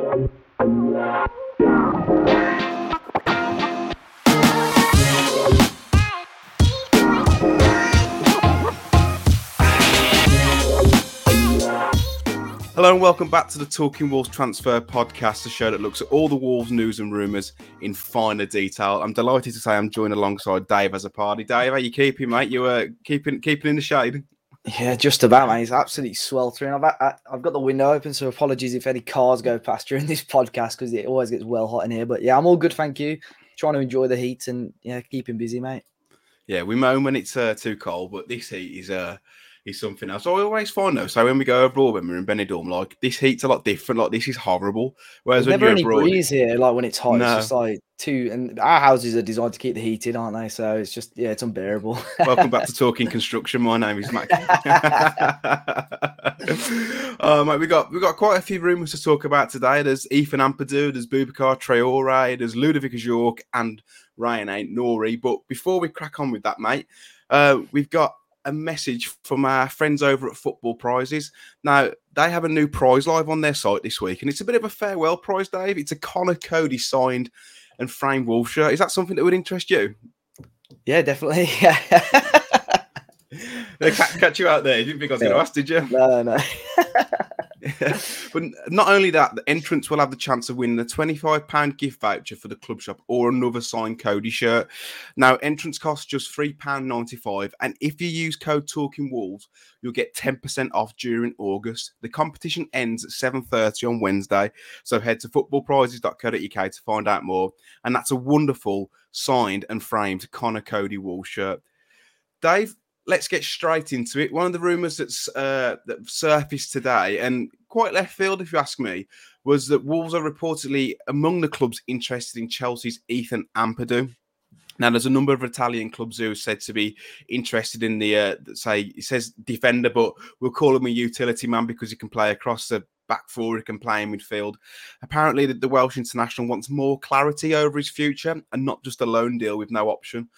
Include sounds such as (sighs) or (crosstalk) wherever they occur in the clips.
Hello and welcome back to the Talking Wolves Transfer Podcast, the show that looks at all the Wolves news and rumours in finer detail. I'm delighted to say I'm joined alongside Dave as a party. Dave, how you keeping, mate? You were uh, keeping keeping in the shade. Yeah, just about, man. It's absolutely sweltering. I've I, have got the window open, so apologies if any cars go past during this podcast because it always gets well hot in here. But yeah, I'm all good, thank you. Trying to enjoy the heat and yeah, keeping busy, mate. Yeah, we moan when it's uh, too cold, but this heat is uh is something else. I always find though. So when we go abroad, when we're in Benidorm, like this heat's a lot different. Like this is horrible. Whereas There's when never you're any abroad, breeze here. Like when it's hot, No. it's just like two. And our houses are designed to keep the heat in, aren't they? So it's just yeah, it's unbearable. Welcome back to (laughs) Talking Construction. My name is Matt. (laughs) (laughs) uh, mate, we got we got quite a few rumours to talk about today. There's Ethan Ampadu, there's Boubacar Traore, there's Ludovic Ajorque and Ryan Aït-Nouri. But before we crack on with that, mate, uh, we've got a message from our friends over at Football Prizes. Now they have a new prize live on their site this week, and it's a bit of a farewell prize, Dave. It's a Conor Coady signed and framed Wolf shirt. Is that something that would interest you? yeah, definitely. (laughs) Yeah. They ca- catch you out there. You didn't think I was going to ask, did you? no, no. (laughs) (laughs) but not only that, the entrants will have the chance of winning a £25 gift voucher for the club shop or another signed Coady shirt. Now, entrance costs just £3.95. And if you use code Talking Wolves, you'll get 10% off during August. The competition ends at 7.30 on Wednesday. So head to footballprizes.co.uk to find out more. And that's a wonderful signed and framed Conor Coady Wall shirt. Dave, let's get straight into it. One of the rumours that's uh, that surfaced today, and quite left field, if you ask me, was that Wolves are reportedly among the clubs interested in Chelsea's Ethan Ampadu. Now, there's a number of Italian clubs who are said to be interested in the, uh, say, it says defender, but we'll call him a utility man because he can play across the back four, he can play in midfield. Apparently, the, the Welsh international wants more clarity over his future and not just a loan deal with no option.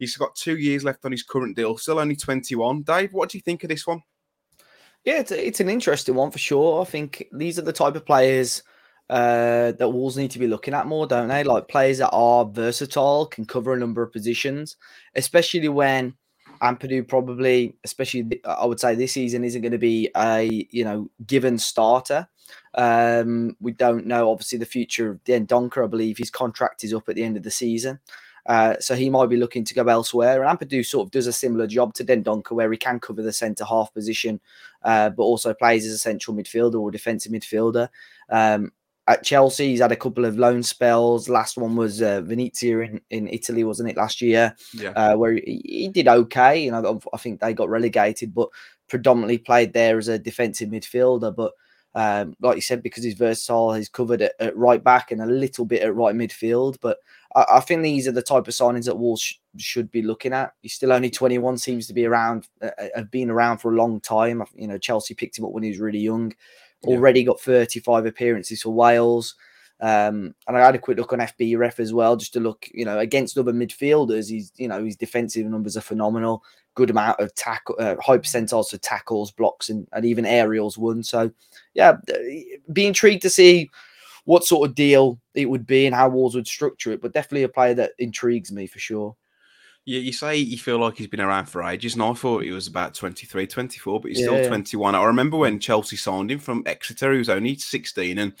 He's got two years left on his current deal, still only 21. Dave, what do you think of this one? Yeah, it's, it's an interesting one for sure. I think these are the type of players uh, that Wolves need to be looking at more, don't they? Like players that are versatile, can cover a number of positions, especially when Ampadu probably, especially I would say this season isn't going to be a you know given starter. Um, we don't know obviously the future of Dendoncker. I believe his contract is up at the end of the season. Uh, so he might be looking to go elsewhere. And Ampadu sort of does a similar job to Dendoncker, where he can cover the centre half position, uh, but also plays as a central midfielder or defensive midfielder. Um, at Chelsea, he's had a couple of loan spells. Last one was uh, Venezia in, in Italy, wasn't it, last year, Yeah. uh, where he, he did okay. You know, I think they got relegated, but predominantly played there as a defensive midfielder. But um, like you said, because he's versatile, he's covered at, at right back and a little bit at right midfield. But I, I think these are the type of signings that Wolves sh- should be looking at. He's still only 21, seems to be around, uh, have been around for a long time. You know, Chelsea picked him up when he was really young. Yeah. Already got 35 appearances for Wales. Um, and I had a quick look on FBref as well, just to look, you know, against other midfielders. He's, you know, his defensive numbers are phenomenal. Good amount of tackle, uh, high percentiles for tackles, blocks, and, and even aerials won. So, yeah, be intrigued to see what sort of deal it would be and how Wolves would structure it. But definitely a player that intrigues me for sure. Yeah, you say you feel like he's been around for ages, and I thought he was about 23, 24, but he's Yeah, still yeah. 21. I remember when Chelsea signed him from Exeter, he was only 16, and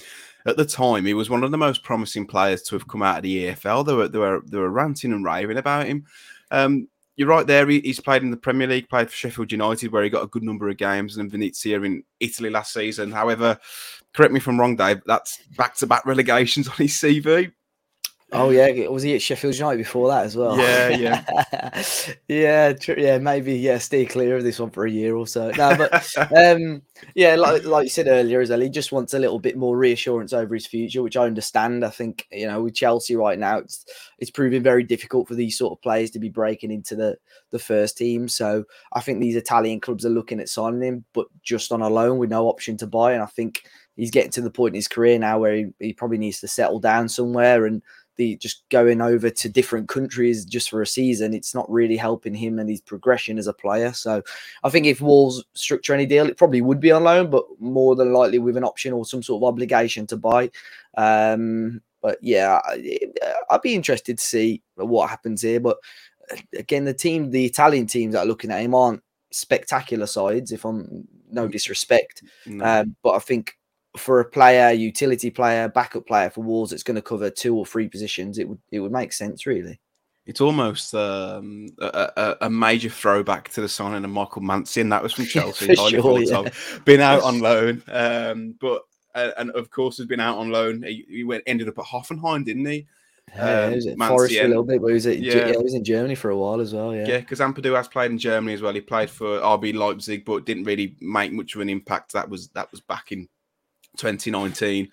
at the time, he was one of the most promising players to have come out of the EFL. They were, they were, they were ranting and raving about him. Um, you're right there. He, he's played in the Premier League, played for Sheffield United, where he got a good number of games, and Venezia in Italy last season. However, correct me if I'm wrong, Dave, that's back to back relegations on his CV. Oh yeah, was he at Sheffield United before that as well? Yeah, yeah. (laughs) yeah, tr- yeah. Maybe yeah, stay clear of this one for a year or so. No, but (laughs) um, yeah, like like you said earlier, as well, he just wants a little bit more reassurance over his future, which I understand. I think you know with Chelsea right now, it's it's proving very difficult for these sort of players to be breaking into the the first team. So I think these Italian clubs are looking at signing him, but just on a loan with no option to buy. And I think he's getting to the point in his career now where he, he probably needs to settle down somewhere and the just going over to different countries just for a season, it's not really helping him and his progression as a player. So I think if Wolves structure any deal, it probably would be on loan, but more than likely with an option or some sort of obligation to buy. Um, but yeah, I'd be interested to see what happens here. But again, the team, the Italian teams that are looking at him aren't spectacular sides. If I'm no mm. disrespect, no. Um, but I think for a player, utility player, backup player for Wolves, it's going to cover two or three positions. It would it would make sense, really. It's almost um, a, a, major throwback to the signing of Michael Mancienne. That was from (laughs) Chelsea. sure, yeah. Been out on (laughs) loan, um, but uh, and of course has been out on loan. He, he, went ended up at Hoffenheim, didn't he? Yeah, um, was it Forest for a little bit, but he was, at, yeah. yeah, he was in Germany for a while as well. Yeah, yeah, because Ampadu has played in Germany as well. He played for RB Leipzig, but didn't really make much of an impact. That was that was back in 2019.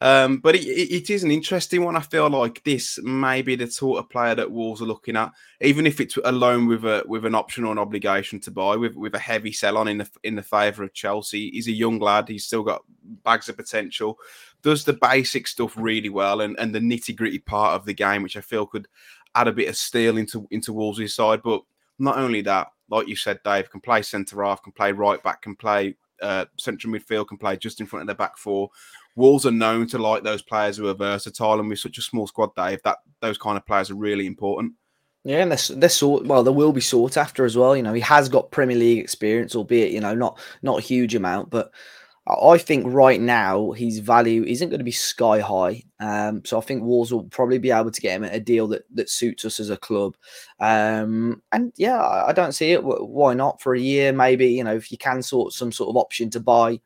Um, but it, it is an interesting one. I feel like this may be the sort of player that Wolves are looking at, even if it's alone with a with an option or an obligation to buy, with with a heavy sell on in the in the favour of Chelsea. He's a young lad. He's still got bags of potential. Does the basic stuff really well, and and the nitty gritty part of the game, which I feel could add a bit of steel into into Wolves' side. But not only that, like you said, Dave can play centre half, can play right back, can play uh, central midfield can play just in front of their back four. Wolves are known to like those players who are versatile, and with such a small squad, Dave, that those kind of players are really important. Yeah, and they're, they're. Well, they will be sought after as well. You know, he has got Premier League experience, albeit you know not not a huge amount, but I think right now his value isn't going to be sky high. Um, so I think Wolves will probably be able to get him a deal that, that suits us as a club. Um, and yeah, I don't see it. Why not for a year? Maybe you know if you can sort some sort of option to buy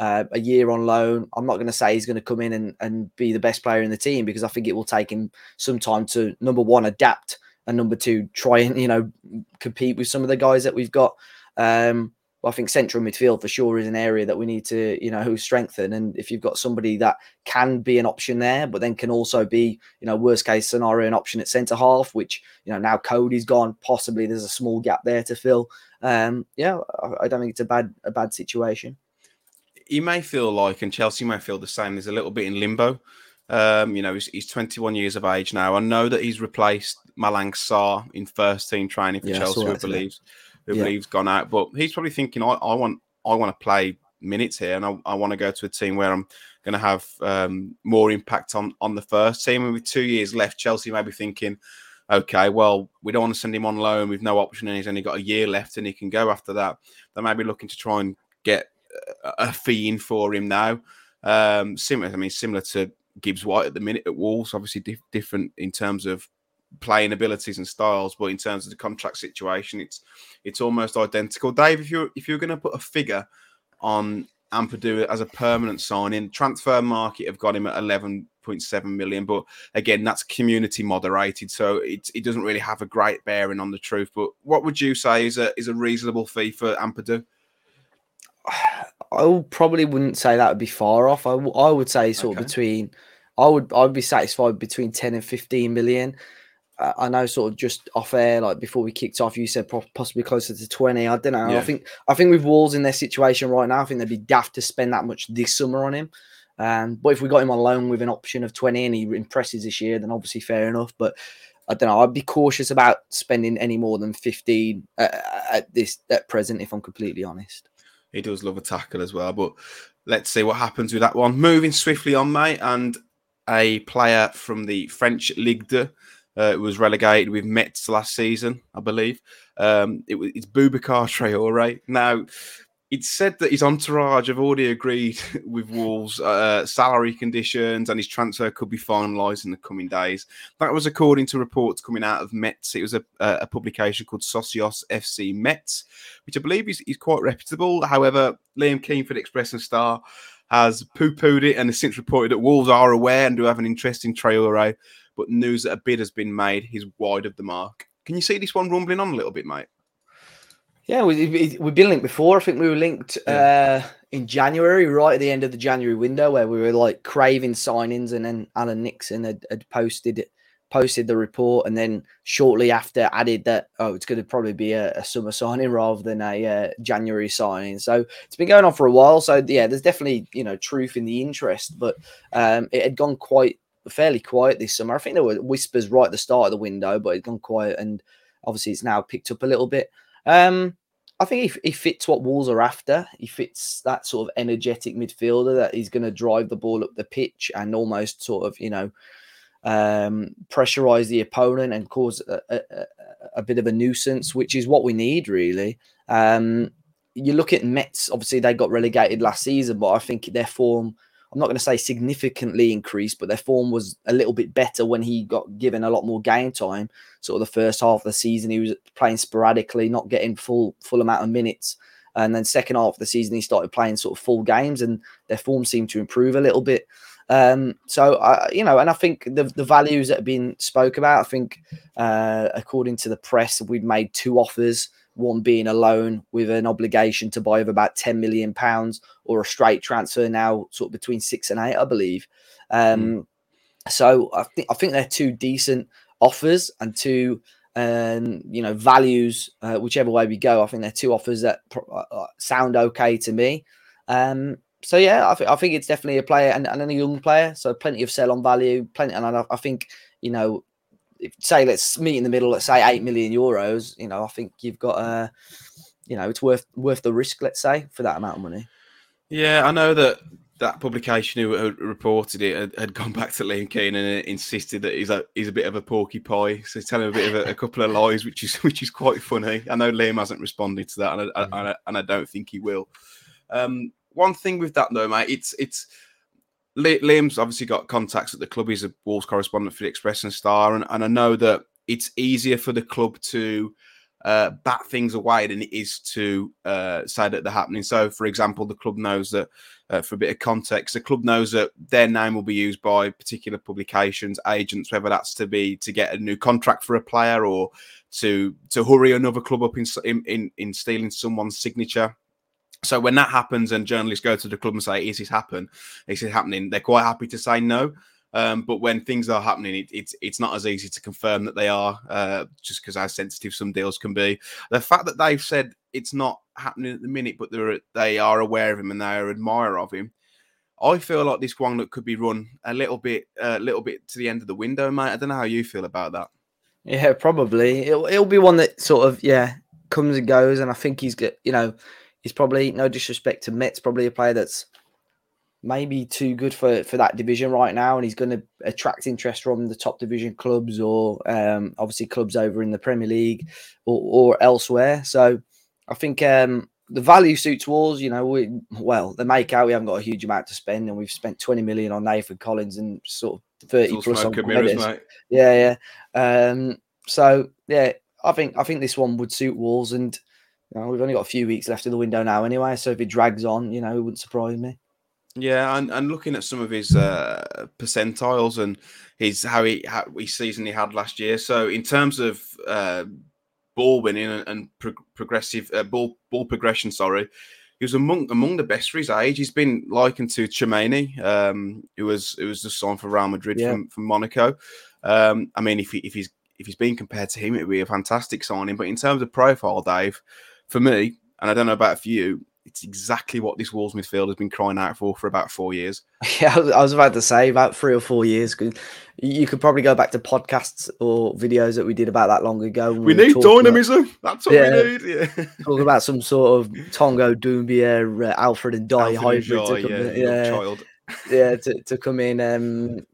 uh, a year on loan. I'm not going to say he's going to come in and, and be the best player in the team because I think it will take him some time to number one adapt and number two try and you know compete with some of the guys that we've got. Um, I think central midfield for sure is an area that we need to, you know, strengthen. And if you've got somebody that can be an option there, but then can also be, you know, worst case scenario, an option at centre half, which, you know, now Coady's gone, possibly there's a small gap there to fill. Um, yeah, I, I don't think it's a bad a bad situation. He may feel like, and Chelsea may feel the same. There's a little bit in limbo. Um, you know, he's, he's, 21 years of age now. I know that he's replaced Malang Sarr in first team training for yeah, Chelsea, I believes who yeah. believes gone out. But he's probably thinking, I, I want I want to play minutes here, and I, I want to go to a team where I'm going to have um, more impact on on the first team. And with two years left, Chelsea may be thinking, okay, well, we don't want to send him on loan with no option, and he's only got a year left, and he can go after that. They may be looking to try and get a fee in for him now. Um, similar, I mean, similar to Gibbs White at the minute at Wolves, obviously dif- different in terms of playing abilities and styles, but in terms of the contract situation, it's it's almost identical. Dave, if you're if you're going to put a figure on Ampadu as a permanent signing, transfer market have got him at 11.7 million, but again, that's community moderated, so it, it doesn't really have a great bearing on the truth. But what would you say is a is a reasonable fee for Ampadu? I probably wouldn't say that would be far off. I, I would say sort okay. of between. I would I would be satisfied between 10 and 15 million. I know sort of just off air, like before we kicked off, you said possibly closer to 20. I don't know. Yeah. I think I think with Walls in their situation right now, I think they'd be daft to spend that much this summer on him. Um, but if we got him on loan with an option of 20 and he impresses this year, then obviously fair enough. But I don't know. I'd be cautious about spending any more than 15 uh, at this at present, if I'm completely honest. He does love a tackle as well. But let's see what happens with that one. Moving swiftly on, mate, and a player from the French Ligue 2 uh, it was relegated with Metz last season, I believe. Um, it, it's Boubacar Traore. Now, it's said that his entourage have already agreed (laughs) with Wolves' uh, salary conditions and his transfer could be finalised in the coming days. That was according to reports coming out of Metz. It was a, a publication called Socios FC Metz, which I believe is, is quite reputable. However, Liam Keen for the Express and Star has poo pooed it and has since reported that Wolves are aware and do have an interest in Traore but news that a bid has been made, he's wide of the mark. Can you see this one rumbling on a little bit, mate? Yeah, we, we, have been linked before. I think we were linked yeah. uh, in January, right at the end of the January window, where we were like craving signings, and then Alan Nixon had, had posted posted the report, and then shortly after added that oh, it's going to probably be a, a summer signing rather than a uh, January signing. So it's been going on for a while. So yeah, there's definitely you know truth in the interest, but um, it had gone quite fairly quiet this summer. I think there were whispers right at the start of the window, but it's gone quiet, and obviously it's now picked up a little bit. Um, I think he, he fits what Wolves are after. He fits that sort of energetic midfielder that he's going to drive the ball up the pitch and almost sort of, you know, um, pressurize the opponent and cause a, a, a, bit of a nuisance, which is what we need, really. Um, you look at Metz, obviously, they got relegated last season, but I think their form I'm not going to say significantly increased, but their form was a little bit better when he got given a lot more game time. Sort of the first half of the season, he was playing sporadically, not getting full full amount of minutes. And then second half of the season, he started playing sort of full games, and their form seemed to improve a little bit. Um, so uh, you know, and I think the the values that have been spoke about. I think uh, according to the press, we'd made two offers one being a loan with an obligation to buy of about 10 million pounds or a straight transfer now sort of between six and eight i believe um, mm. so i think i think they're two decent offers and two um, you know values uh, whichever way we go i think they're two offers that uh, uh, sound okay to me um, so yeah I, th- I think it's definitely a player and, and a young player so plenty of sell on value plenty and I, I think you know if, say let's meet in the middle let's say 8 million euros you know i think you've got a you know it's worth worth the risk let's say for that amount of money yeah i know that that publication who reported it had, had gone back to Liam Keenan and insisted that he's a he's a bit of a porky pie, So telling a bit of a, a, couple of lies, which is (laughs) which is quite funny. I know Liam hasn't responded to that, and I, mm-hmm. I, and I don't think he will. Um, one thing with that though, mate, it's it's Liam's obviously got contacts at the club. He's a Wolves correspondent for the Express and Star, and, and I know that it's easier for the club to uh, bat things away than it is to uh, say that they're happening. So, for example, the club knows that, uh, for a bit of context, the club knows that their name will be used by particular publications, agents, whether that's to be to get a new contract for a player or to to hurry another club up in in, in stealing someone's signature. So when that happens and journalists go to the club and say, "Is this happen? Is it happening?" They're quite happy to say no. Um, but when things are happening, it, it's it's not as easy to confirm that they are, uh, just because how sensitive some deals can be. The fact that they've said it's not happening at the minute, but they're they are aware of him and they are admirer of him. I feel like this one that could be run a little bit, a uh, little bit to the end of the window, mate. I don't know how you feel about that. Yeah, probably it'll it'll be one that sort of yeah comes and goes, and I think he's got you know he's probably no disrespect to Metz, probably a player that's maybe too good for for that division right now, and he's going to attract interest from the top division clubs or um, obviously clubs over in the Premier League or, or elsewhere. So I think um, the value suits Wolves. You know, we well they make out we haven't got a huge amount to spend, and we've spent twenty million on Nathan Collins and sort of thirty plus on Yeah, yeah. Um, so yeah, I think I think this one would suit Wolves and you know, we've only got a few weeks left of the window now, anyway. So if he drags on, you know, it wouldn't surprise me. Yeah, and, and looking at some of his uh, percentiles and his how he how his season he had last year. So in terms of uh, ball winning and, and pro- progressive uh, ball ball progression, sorry, he was among among the best for his age. He's been likened to Tchouameni, um, who was who was the sign for Real Madrid yeah. from, from Monaco. Um, I mean, if he, if he's if he's being compared to him, it would be a fantastic signing. But in terms of profile, Dave, for me, and I don't know about for you, it's exactly what this Wolves midfield has been crying out for for about four years. (laughs) Yeah, I was about to say about three or four years. You could probably go back to podcasts or videos that we did about that long ago. We, we need dynamism. About, That's what yeah, we need. Yeah. (laughs) Talking about some sort of Tongo Doumbia, uh, Alfred N'Diaye hybrid. to come yeah, in, yeah, child. (laughs) yeah, to, to come in. Um,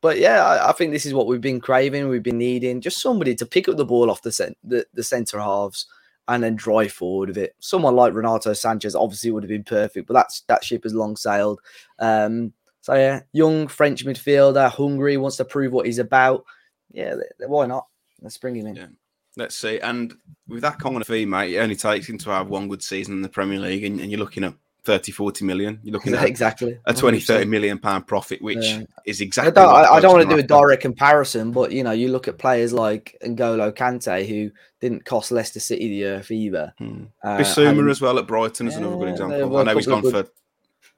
but yeah, I, I, think this is what we've been craving. We've been needing just somebody to pick up the ball off the cent- the, the centre halves and then drive forward with it. Someone like Renato Sanches obviously would have been perfect, but that's that ship has long sailed. Um, so yeah, young French midfielder, hungry, wants to prove what he's about. Yeah, why not? Let's bring him in. Yeah. Let's see. And with that of fee, mate, it only takes him to have one good season in the Premier League, and, and you're looking at 30, 40 million. You're looking (laughs) at exactly a 20, 30 million pound profit, which yeah. is exactly. I don't, I, I don't want to do a direct comparison, but you know, you look at players like N'Golo Kante, who didn't cost Leicester City the earth either. Hmm. Uh, Bissouma as well at Brighton is yeah, another good example. I know he's gone good... for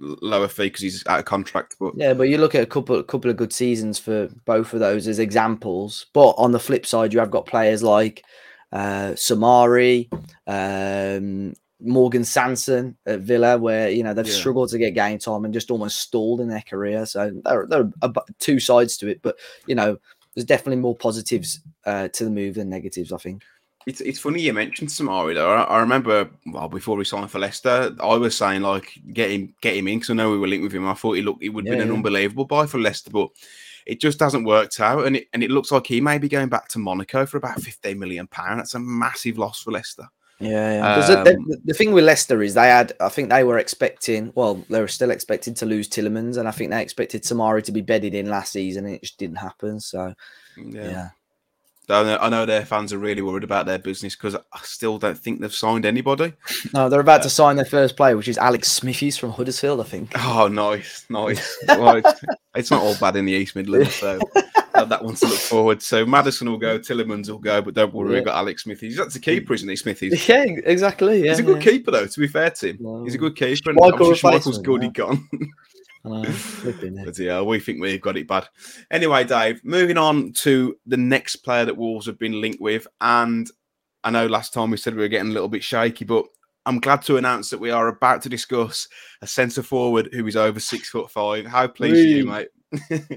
lower fee because he's out of contract. But yeah, but you look at a couple couple of good seasons for both of those as examples. But on the flip side, you have got players like uh, Soumaré, um, Morgan Sanson at Villa, where you know they've yeah. struggled to get game time and just almost stalled in their career. So there, there are two sides to it, but you know there's definitely more positives uh, to the move than negatives. I think. It's it's funny you mentioned Soumaré though. I, I, remember well before he signed for Leicester, I was saying like get him get him in because I know we were linked with him. I thought he looked it would have yeah, been an unbelievable buy for Leicester, but it just hasn't worked out. And it and it looks like he may be going back to Monaco for about fifteen million pound. That's a massive loss for Leicester. Yeah, yeah. Um, the, the, thing with Leicester is they had, I think they were expecting, well, they were still expecting to lose Tielemans, and I think they expected Soumaré to be bedded in last season, and it just didn't happen. So, yeah. yeah. I know their fans are really worried about their business because I still don't think they've signed anybody. (laughs) No, they're about uh, to sign their first player, which is Alex Smithies from Huddersfield, I think. Oh, nice, nice. (laughs) well, it's, it's, not all bad in the East Midlands, so (laughs) that one to look forward. So Maddison will go, Tielemans will go, but don't worry, yeah. we've got Alex Smithies. That's a keeper, isn't he, Smithies? Yeah, exactly. Yeah, he's a good yeah. keeper, though. To be fair to him, no. he's a good keeper. And Michael Schmeichel's good. Yeah. He gone. but yeah, we think we've got it bad. Anyway, Dave, moving on to the next player that Wolves have been linked with, and I know last time we said we were getting a little bit shaky, but I'm glad to announce that we are about to discuss a centre forward who is over six foot five. How pleased are you, mate?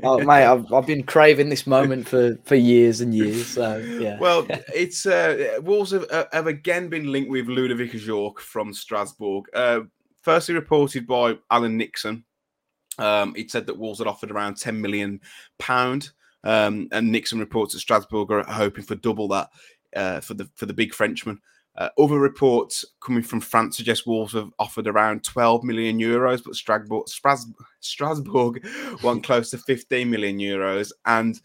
Oh (laughs) mate, I've, I've been craving this moment for for years and years. So yeah. Well, it's uh, Wolves have, uh, have again been linked with Ludovic Ajorque from Strasbourg. Uh, firstly reported by Alan Nixon. Um, it said that Wolves had offered around ten million pound, um, and Nixon reports that Strasbourg are hoping for double that uh, for the for the big Frenchman. Uh, other reports coming from France suggest Wolves have offered around 12 million euros, but Strasbourg, Strasbourg (laughs) close to 15 million euros. And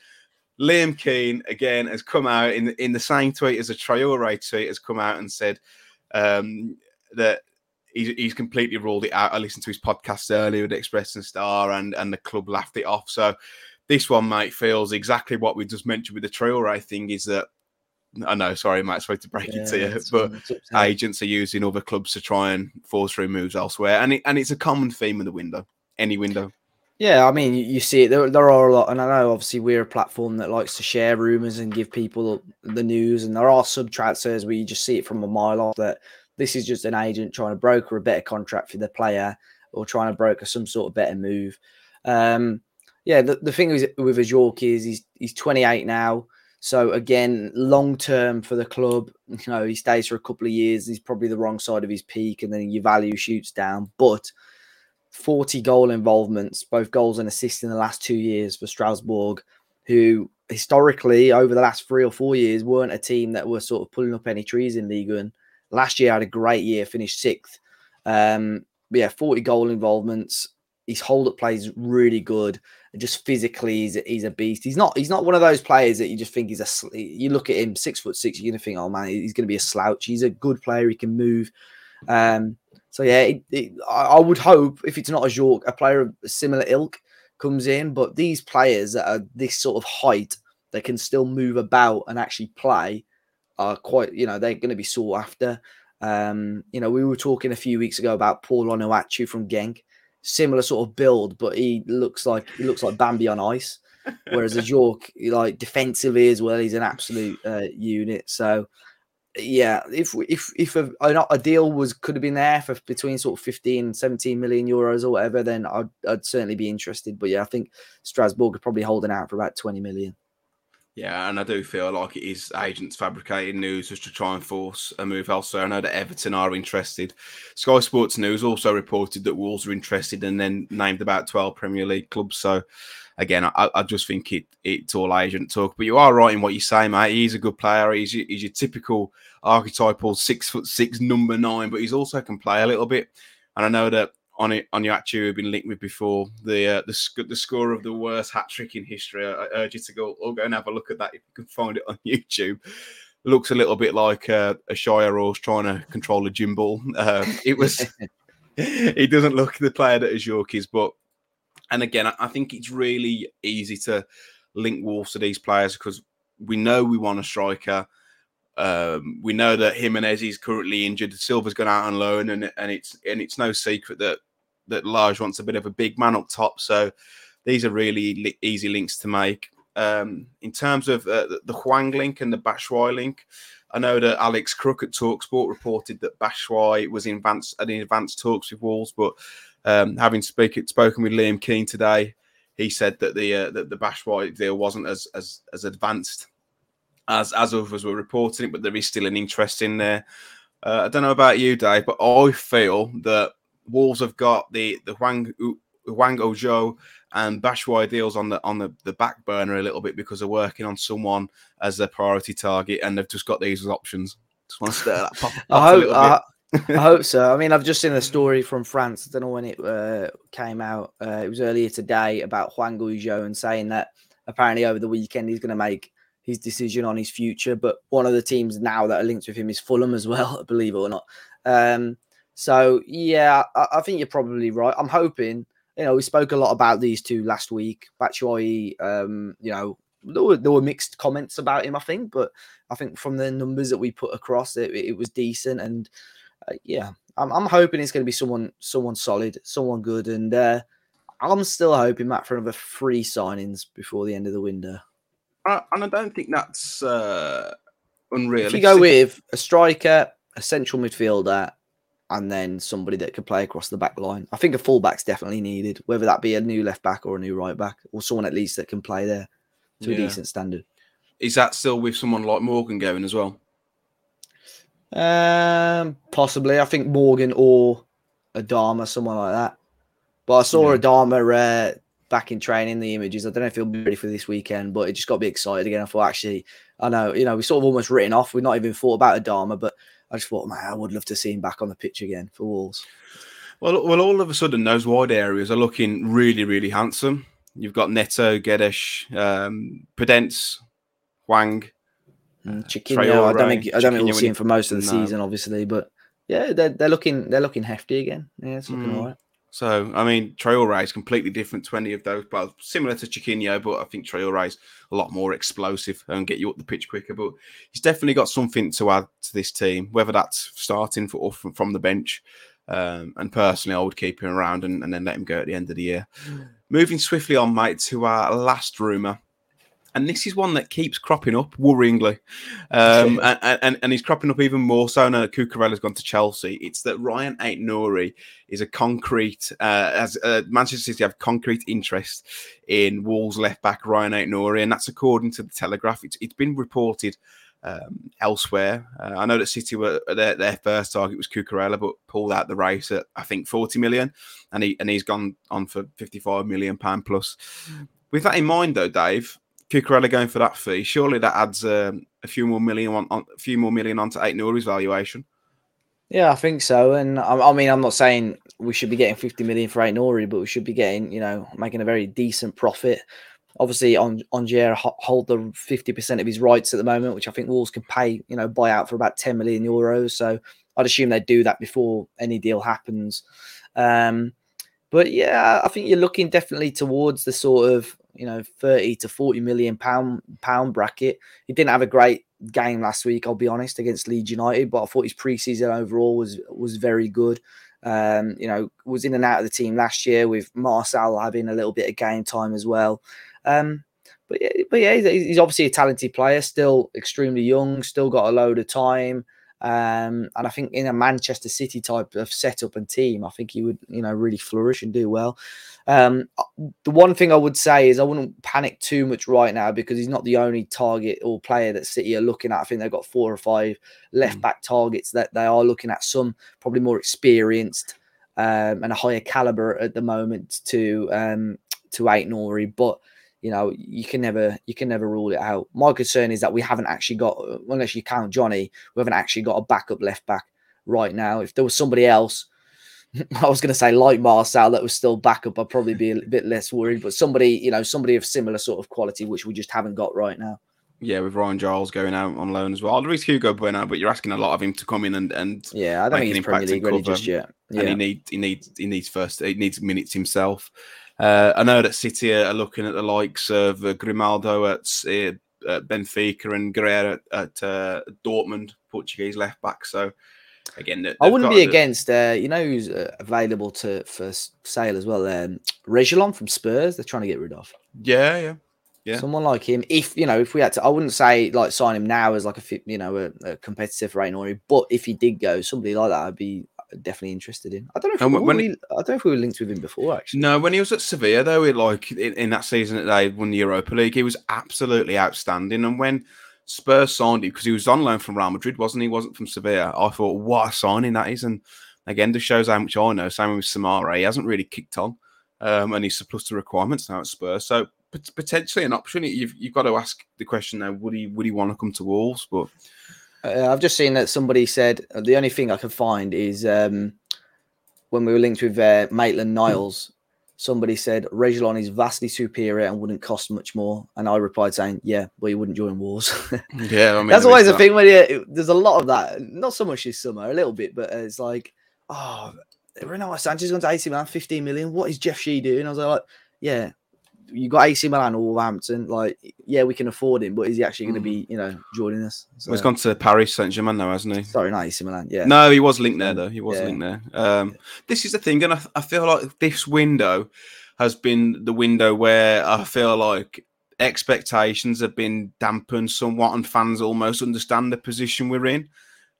Liam Keen again has come out in in the same tweet as a Traore tweet has come out and said um, that he's, he's completely ruled it out. I listened to his podcast earlier with Express and Star, and and the club laughed it off. So this one, mate, feels exactly what we just mentioned with the Traore thing. Is that I know, sorry, Matt, sorry to break yeah, it to you, but agents are using other clubs to try and force through moves elsewhere, and it, and it's a common theme in the window, any window. Yeah, I mean, you see it. There, there are a lot, and I know obviously we're a platform that likes to share rumors and give people the news, and there are sub transfers where you just see it from a mile off that this is just an agent trying to broker a better contract for the player or trying to broker some sort of better move. Um, yeah, the, the thing with, with Ajorque is he's he's 28 now. So again, long term for the club, you know, he stays for a couple of years. He's probably the wrong side of his peak, and then your value shoots down. But 40 goal involvements, both goals and assists in the last two years for Strasbourg, who historically over the last three or four years weren't a team that were sort of pulling up any trees in Ligue 1. Last year had a great year, finished sixth. Um, yeah, 40 goal involvements. His hold up play is really good just physically he's a, he's a beast. He's not he's not one of those players that you just think he's a. You look at him six foot six, you're gonna think, oh man, he's gonna be a slouch. He's a good player. He can move. Um, so yeah, it, it, I would hope if it's not Ajorque, a player of similar ilk comes in. But these players that are this sort of height that can still move about and actually play are quite. You know, they're going to be sought after. Um, you know, we were talking a few weeks ago about Paul Onuachu from Genk similar sort of build, but he looks like he looks like Bambi on ice. Whereas as York, like defensively as well, he's an absolute uh, unit. So yeah, if if if a, deal was could have been there for between sort of 15 17 million euros or whatever, then I'd, I'd certainly be interested. But yeah, I think Strasbourg are probably holding out for about 20 million. Yeah, and I do feel like it is agents fabricating news just to try and force a move elsewhere. I know that Everton are interested. Sky Sports News also reported that Wolves are interested and then named about 12 Premier League clubs. So, again, I, I just think it it's all agent talk. But you are right in what you say, mate. He's a good player. He's, he's your typical archetypal six foot six number nine, but he's also can play a little bit. And I know that on it on your actually have been linked with before the uh, the the score of the worst hat trick in history. I, I, urge you to go or go and have a look at that if you can find it on (laughs) YouTube. Looks a little bit like uh, a Shire horse trying to control a gym ball. (laughs) Uh, it was. (laughs) he doesn't look the player that Ajorque is, but and again, I, I think it's really easy to link Wolves to these players because we know we want a striker. Um, we know that Jimenez is currently injured. Silva's gone out on loan, and and it's and it's no secret that that Lage wants a bit of a big man up top. So these are really li- easy links to make. Um, in terms of uh, the, Hwang link and the Batshuayi link, I know that Alex Crook at Talksport reported that Batshuayi was in advanced, in advanced talks with Wolves, but um, having speak, spoken with Liam Keen today, he said that the uh, that the Batshuayi deal wasn't as as as advanced as as others were reporting but there is still an interest in there. Uh, I don't know about you, Dave, but I feel that Wolves have got the the Hwang Hwang Ui-jo and Batshuayi deals on the on the, the back burner a little bit because they're working on someone as their priority target, and they've just got these as options. Just want to stir that pop. (laughs) I hope. I, I hope so. I mean, I've just seen a story from France. I don't know when it uh, came out. Uh, it was earlier today about Hwang Ui-jo and saying that apparently over the weekend he's going to make his decision on his future. But one of the teams now that are linked with him is Fulham as well, (laughs) believe it or not. Um, so yeah, I, I, think you're probably right. I'm hoping. You know, we spoke a lot about these two last week. Batshuayi, um, you know, there were, there were mixed comments about him, I think, but I think from the numbers that we put across, it, it was decent. And uh, yeah, I'm, I'm hoping it's going to be someone someone solid, someone good, and uh, I'm still hoping Matt for another three signings before the end of the window and I don't think that's uh, unrealistic. If you go with a striker, a central midfielder, and then somebody that could play across the back line, I think a fullback's definitely needed, whether that be a new left back or a new right back, or someone at least that can play there to yeah. a decent standard. Is that still with someone like Morgan going as well? Um, possibly. I think Morgan or Adama, someone like that. But I saw yeah. Adama uh, back in training the images. I don't know if he'll be ready for this weekend, but it just got me excited again. I thought actually, I know, you know, we sort of almost written off. We've not even thought about Adama, but I just thought, man, I would love to see him back on the pitch again for Wolves. Well, well, all of a sudden, those wide areas are looking really, really handsome. You've got Neto, Guedes, um, Podence, Hwang, mm, Chiquinho. I don't think I don't think we'll see him for most of the no. season, obviously, but yeah, they're, they're looking they're looking hefty again. Yeah, it's looking mm. all right. So, I mean, Traore is completely different to any of those, but similar to Chiquinho, but I think Traore is a lot more explosive and get you up the pitch quicker. But he's definitely got something to add to this team, whether that's starting for, from, from the bench. Um, and personally, I would keep him around and, and then let him go at the end of the year. Moving swiftly on, mate, to our last rumour and this is one that keeps cropping up worryingly, um, and, and, and he's cropping up even more so now. Cucurella's gone to Chelsea. It's that Ryan Aït-Nouri is a concrete, uh, as uh, Manchester City have concrete interest in Wolves left back Ryan Aït-Nouri, and that's according to the Telegraph. It's, it's been reported um, elsewhere. Uh, I know that City were their, their first target was Cucurella, but pulled out the race at I think 40 million, and he and he's gone on for 55 million pound plus. With that in mind, though, Dave, Cucurella going for that fee, surely that adds um, a few more million on, on, a few more million onto Aït-Nouri's valuation. Yeah, I think so. And I, I, mean, I'm not saying we should be getting 50 million for Aït-Nouri, but we should be getting, you know, making a very decent profit. Obviously, on Angier hold the 50% of his rights at the moment, which I think Wolves can pay, you know, buy out for about 10 million euros. So I'd assume they'd do that before any deal happens. Um, but yeah, I think you're looking definitely towards the sort of you know 30 to 40 million pound pound bracket. He didn't have a great game last week, I'll be honest, against Leeds United, but I thought his preseason overall was was very good. Um, you know, was in and out of the team last year with Marçal having a little bit of game time as well. Um, but yeah, but yeah, he's obviously a talented player, still extremely young, still got a load of time. Um, and I think in a Manchester City type of setup and team, I think he would, you know, really flourish and do well. Um, the one thing I would say is I wouldn't panic too much right now because he's not the only target or player that City are looking at. I think they've got four or five left mm. back targets that they are looking at. Some probably more experienced um, and a higher caliber at the moment to um, to Aït-Nouri, but you know, you can never you can never rule it out. My concern is that we haven't actually got, unless you count Johnny, we haven't actually got a backup left back right now. If there was somebody else, (laughs) I was going to say like Marçal that was still backup, I'd probably be a bit less worried. But somebody, you know, somebody of similar sort of quality, which we just haven't got right now. Yeah, with Ryan Giles going out on loan as well. There is Hugo Bueno, but you're asking a lot of him to come in and and yeah, I don't think he's Premier League ready just yet. Yeah. And he needs he needs he needs first he needs minutes himself. Uh, I know that City are looking at the likes of uh, Grimaldo at uh, Benfica and Guerreiro at, at uh, Dortmund, Portuguese left back. So again, I wouldn't be against. Uh, you know who's uh, available to for sale as well? Um, Reguilon from Spurs. They're trying to get rid of. Yeah, yeah, Yeah. Someone like him, if you know, if we had to, I wouldn't say like sign him now as like a you know, a, a competitive for Aït-Nouri, but if he did go, somebody like that, I'd be definitely interested in. I don't know if And we, when we- I don't know if we were linked with him before actually. No, when he was at Sevilla, though, it, like in, in that season that they won the Europa League, he was absolutely outstanding. And when Spurs signed him, because he was on loan from Real Madrid, wasn't he? He wasn't from Sevilla. I thought, what a signing that is. And again, just shows how much I know. Same with Samara. He hasn't really kicked on, um, and he's surplus to requirements now at Spurs. So pot- potentially an option. You've, you've got to ask the question now: Would he would he want to come to Wolves? But Uh, I've just seen that somebody said uh, the only thing I could find is um, when we were linked with uh, Maitland Niles. Somebody said Reguilon is vastly superior and wouldn't cost much more, and I replied saying, "Yeah, but he wouldn't join Wars." (laughs) yeah, I mean, That's always a thing when you, there's a lot of that. Not so much this summer, a little bit, but it's like, oh, Renato Sanches going to AC Milan, 15 million. What is Jeff Shi doing? I was like, yeah, you got AC Milan or Wolverhampton. Like, yeah, we can afford him, but is he actually going to be, you know, joining us? Well, he's So- gone to Paris Saint Germain now, hasn't he? Sorry, not AC Milan. Yeah. No, he was linked there though. He was Yeah. linked there. Um, this is the thing, and I, I feel like this window has been the window where I feel like expectations have been dampened somewhat, and fans almost understand the position we're in.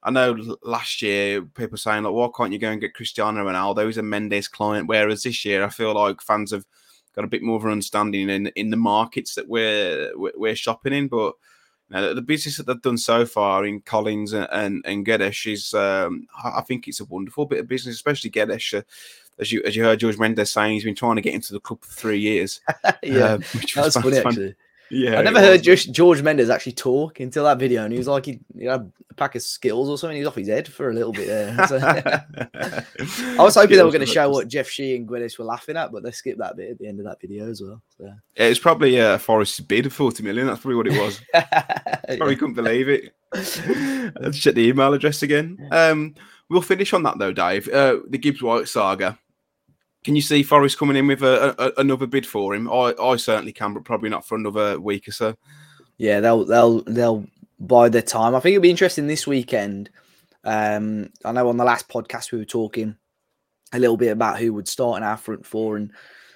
I know last year people saying like, "Why can't you go and get Cristiano Ronaldo? He's a Mendes client." Whereas this year, I feel like fans have got a bit more of an understanding in in the markets that we're we're shopping in, but. Now, the business that they've done so far in Collins and and, and Guedes is, um, I think it's a wonderful bit of business, especially Guedes. Uh, as you as you heard George Mendes saying, he's been trying to get into the club for three years. (laughs) yeah. um, which was fan- funny, actually. Yeah, I never heard just George Mendes actually talk until that video, and he was like, he, he had a pack of skills or something. He was off his head for a little bit there. So- (laughs) I was hoping they were going to show what Jeff Shi and Gwyneth were laughing at, but they skipped that bit at the end of that video as well. So. Yeah, it's probably uh, Forest's bid of forty million. That's probably what it was. (laughs) Probably couldn't believe it. Let's check the email address again. Um, we'll finish on that though, Dave. Uh, the Gibbs White saga. Can you see Forest coming in with a, a, another bid for him? I, I certainly can, but probably not for another week or so. Yeah, they'll they'll they'll bide their time. I think it'll be interesting this weekend. Um, I know on the last podcast we were talking a little bit about who would start in our front four, and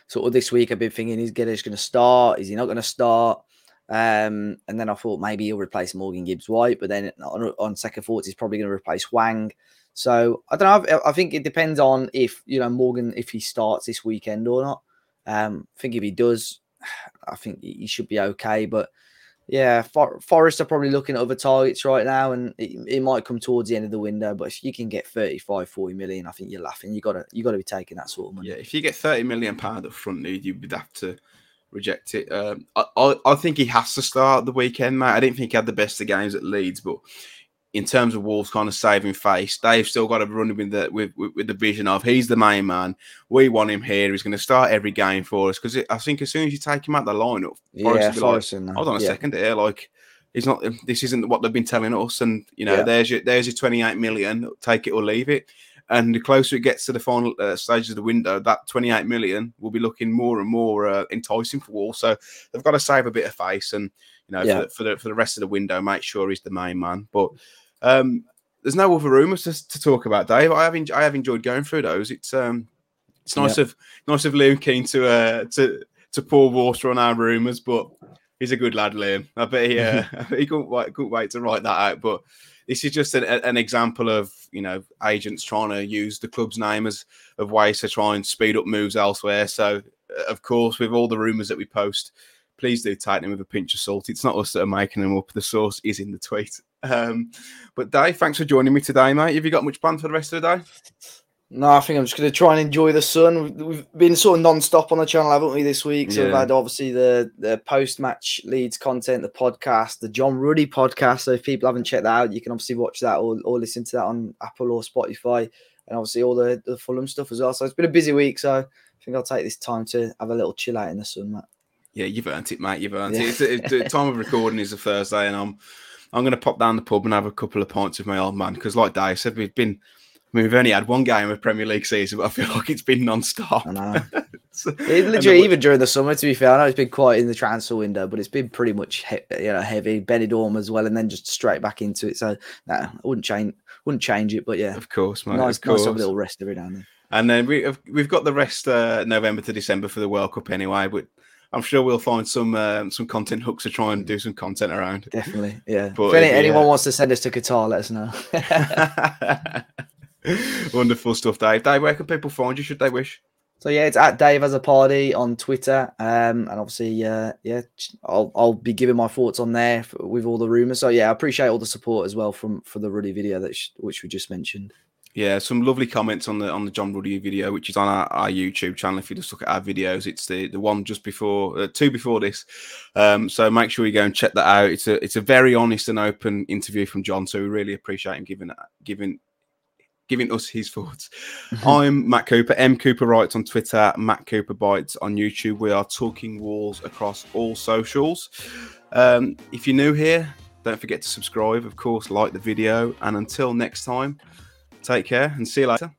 sort of this week I've been thinking is Guedes going to start? Is he not going to start? Um, and then I thought maybe he'll replace Morgan Gibbs White, but then on, on second thoughts he's probably going to replace Hwang. So I don't know. I think it depends on if you know Morgan if he starts this weekend or not. Um, I think if he does, (sighs) I think he should be okay. But yeah, For- Forest are probably looking at other targets right now, and it, it might come towards the end of the window. But if you can get 35, 40 million, I think you're laughing. You gotta you gotta be taking that sort of money. Yeah, if you get thirty million pound up front, dude, you would have to reject it. Um, I, I, I think he has to start the weekend, mate. I didn't think he had the best of games at Leeds, but in terms of Wolves kind of saving face, they've still got to run with the with, with, the vision of he's the main man. We want him here. He's going to start every game for us because I think as soon as you take him out the lineup, yeah, like, Forest. and that, hold on a yeah. second here, like. He's not. This isn't what they've been telling us, and you know, Yeah. there's your there's your 28 million. Take it or leave it. And the closer it gets to the final uh, stage of the window, that 28 million will be looking more and more uh, enticing for Wolves. So they've got to save a bit of face, and you know, Yeah. for, the, for the for the rest of the window, make sure he's the main man. But um, there's no other rumours to, to talk about, Dave. I have en- I have enjoyed going through those. It's um, it's nice of nice of Liam Keen to uh to to pour water on our rumours, but he's a good lad, Liam. I bet he uh, (laughs) (laughs) he couldn't wait, couldn't wait to write that out. But this is just an, an example of you know agents trying to use the club's name as of ways to try and speed up moves elsewhere. So uh, of course, with all the rumours that we post, please do take them with a pinch of salt. It's not us that are making them up. The source is in the tweet. Um, but Dave, thanks for joining me today, mate. Have you got much planned for the rest of the day? No, I think I'm just going to try and enjoy the sun. We've- been sort of non-stop on the channel, haven't we, this week? So we've had obviously the the post-match Leeds content, the podcast, the John Ruddy podcast. So if people haven't checked that out, you can obviously watch that or, or listen to that on Apple or Spotify, and obviously all the the Fulham stuff as well. So it's been a busy week. So I think I'll take this time to have a little chill out in the sun, Matt. Yeah, you've earned it, mate. You've earned Yeah. it. It's, it's, the time of recording is a Thursday, and I'm I'm going to pop down the pub and have a couple of pints with my old man because, like Dave said, we've been. I mean, we've only had one game of Premier League season, but I feel (laughs) like it's been non-stop. I know. (laughs) It literally, even during the summer, to be fair, I know it's been quiet in the transfer window, but it's been pretty much he- you know heavy. Benidorm as well, and then just straight back into it. So nah, I wouldn't change, wouldn't change it. But yeah, Of course, mate. nice, of course. to have a little rest every now and then. And then we have, we've got the rest uh, November to December for the World Cup anyway. But I'm sure we'll find some um, some content hooks to try and do some content around. Definitely, yeah. But if any, if- anyone yeah. wants to send us to Qatar, let us know. (laughs) Wonderful stuff, Dave. Dave, where can people find you? Should they wish? So yeah, it's at Dave as a party on Twitter, um, and obviously, uh, yeah, I'll I'll be giving my thoughts on there with all the rumors. So yeah, I appreciate all the support as well from for the Ruddy video that sh- which we just mentioned. Yeah, some lovely comments on the on the John Ruddy video, which is on our, our YouTube channel. If you just look at our videos, it's the the one just before uh, two before this. Um, so make sure you go and check that out. It's a it's a very honest and open interview from John. So we really appreciate him giving giving giving us his thoughts. (laughs) I'm Matt Cooper. M Cooper writes on Twitter. Matt Cooper bites on YouTube. We are talking walls across all socials. Um, if you're new here, don't forget to subscribe. Of course, like the video. And until next time, take care and see you later.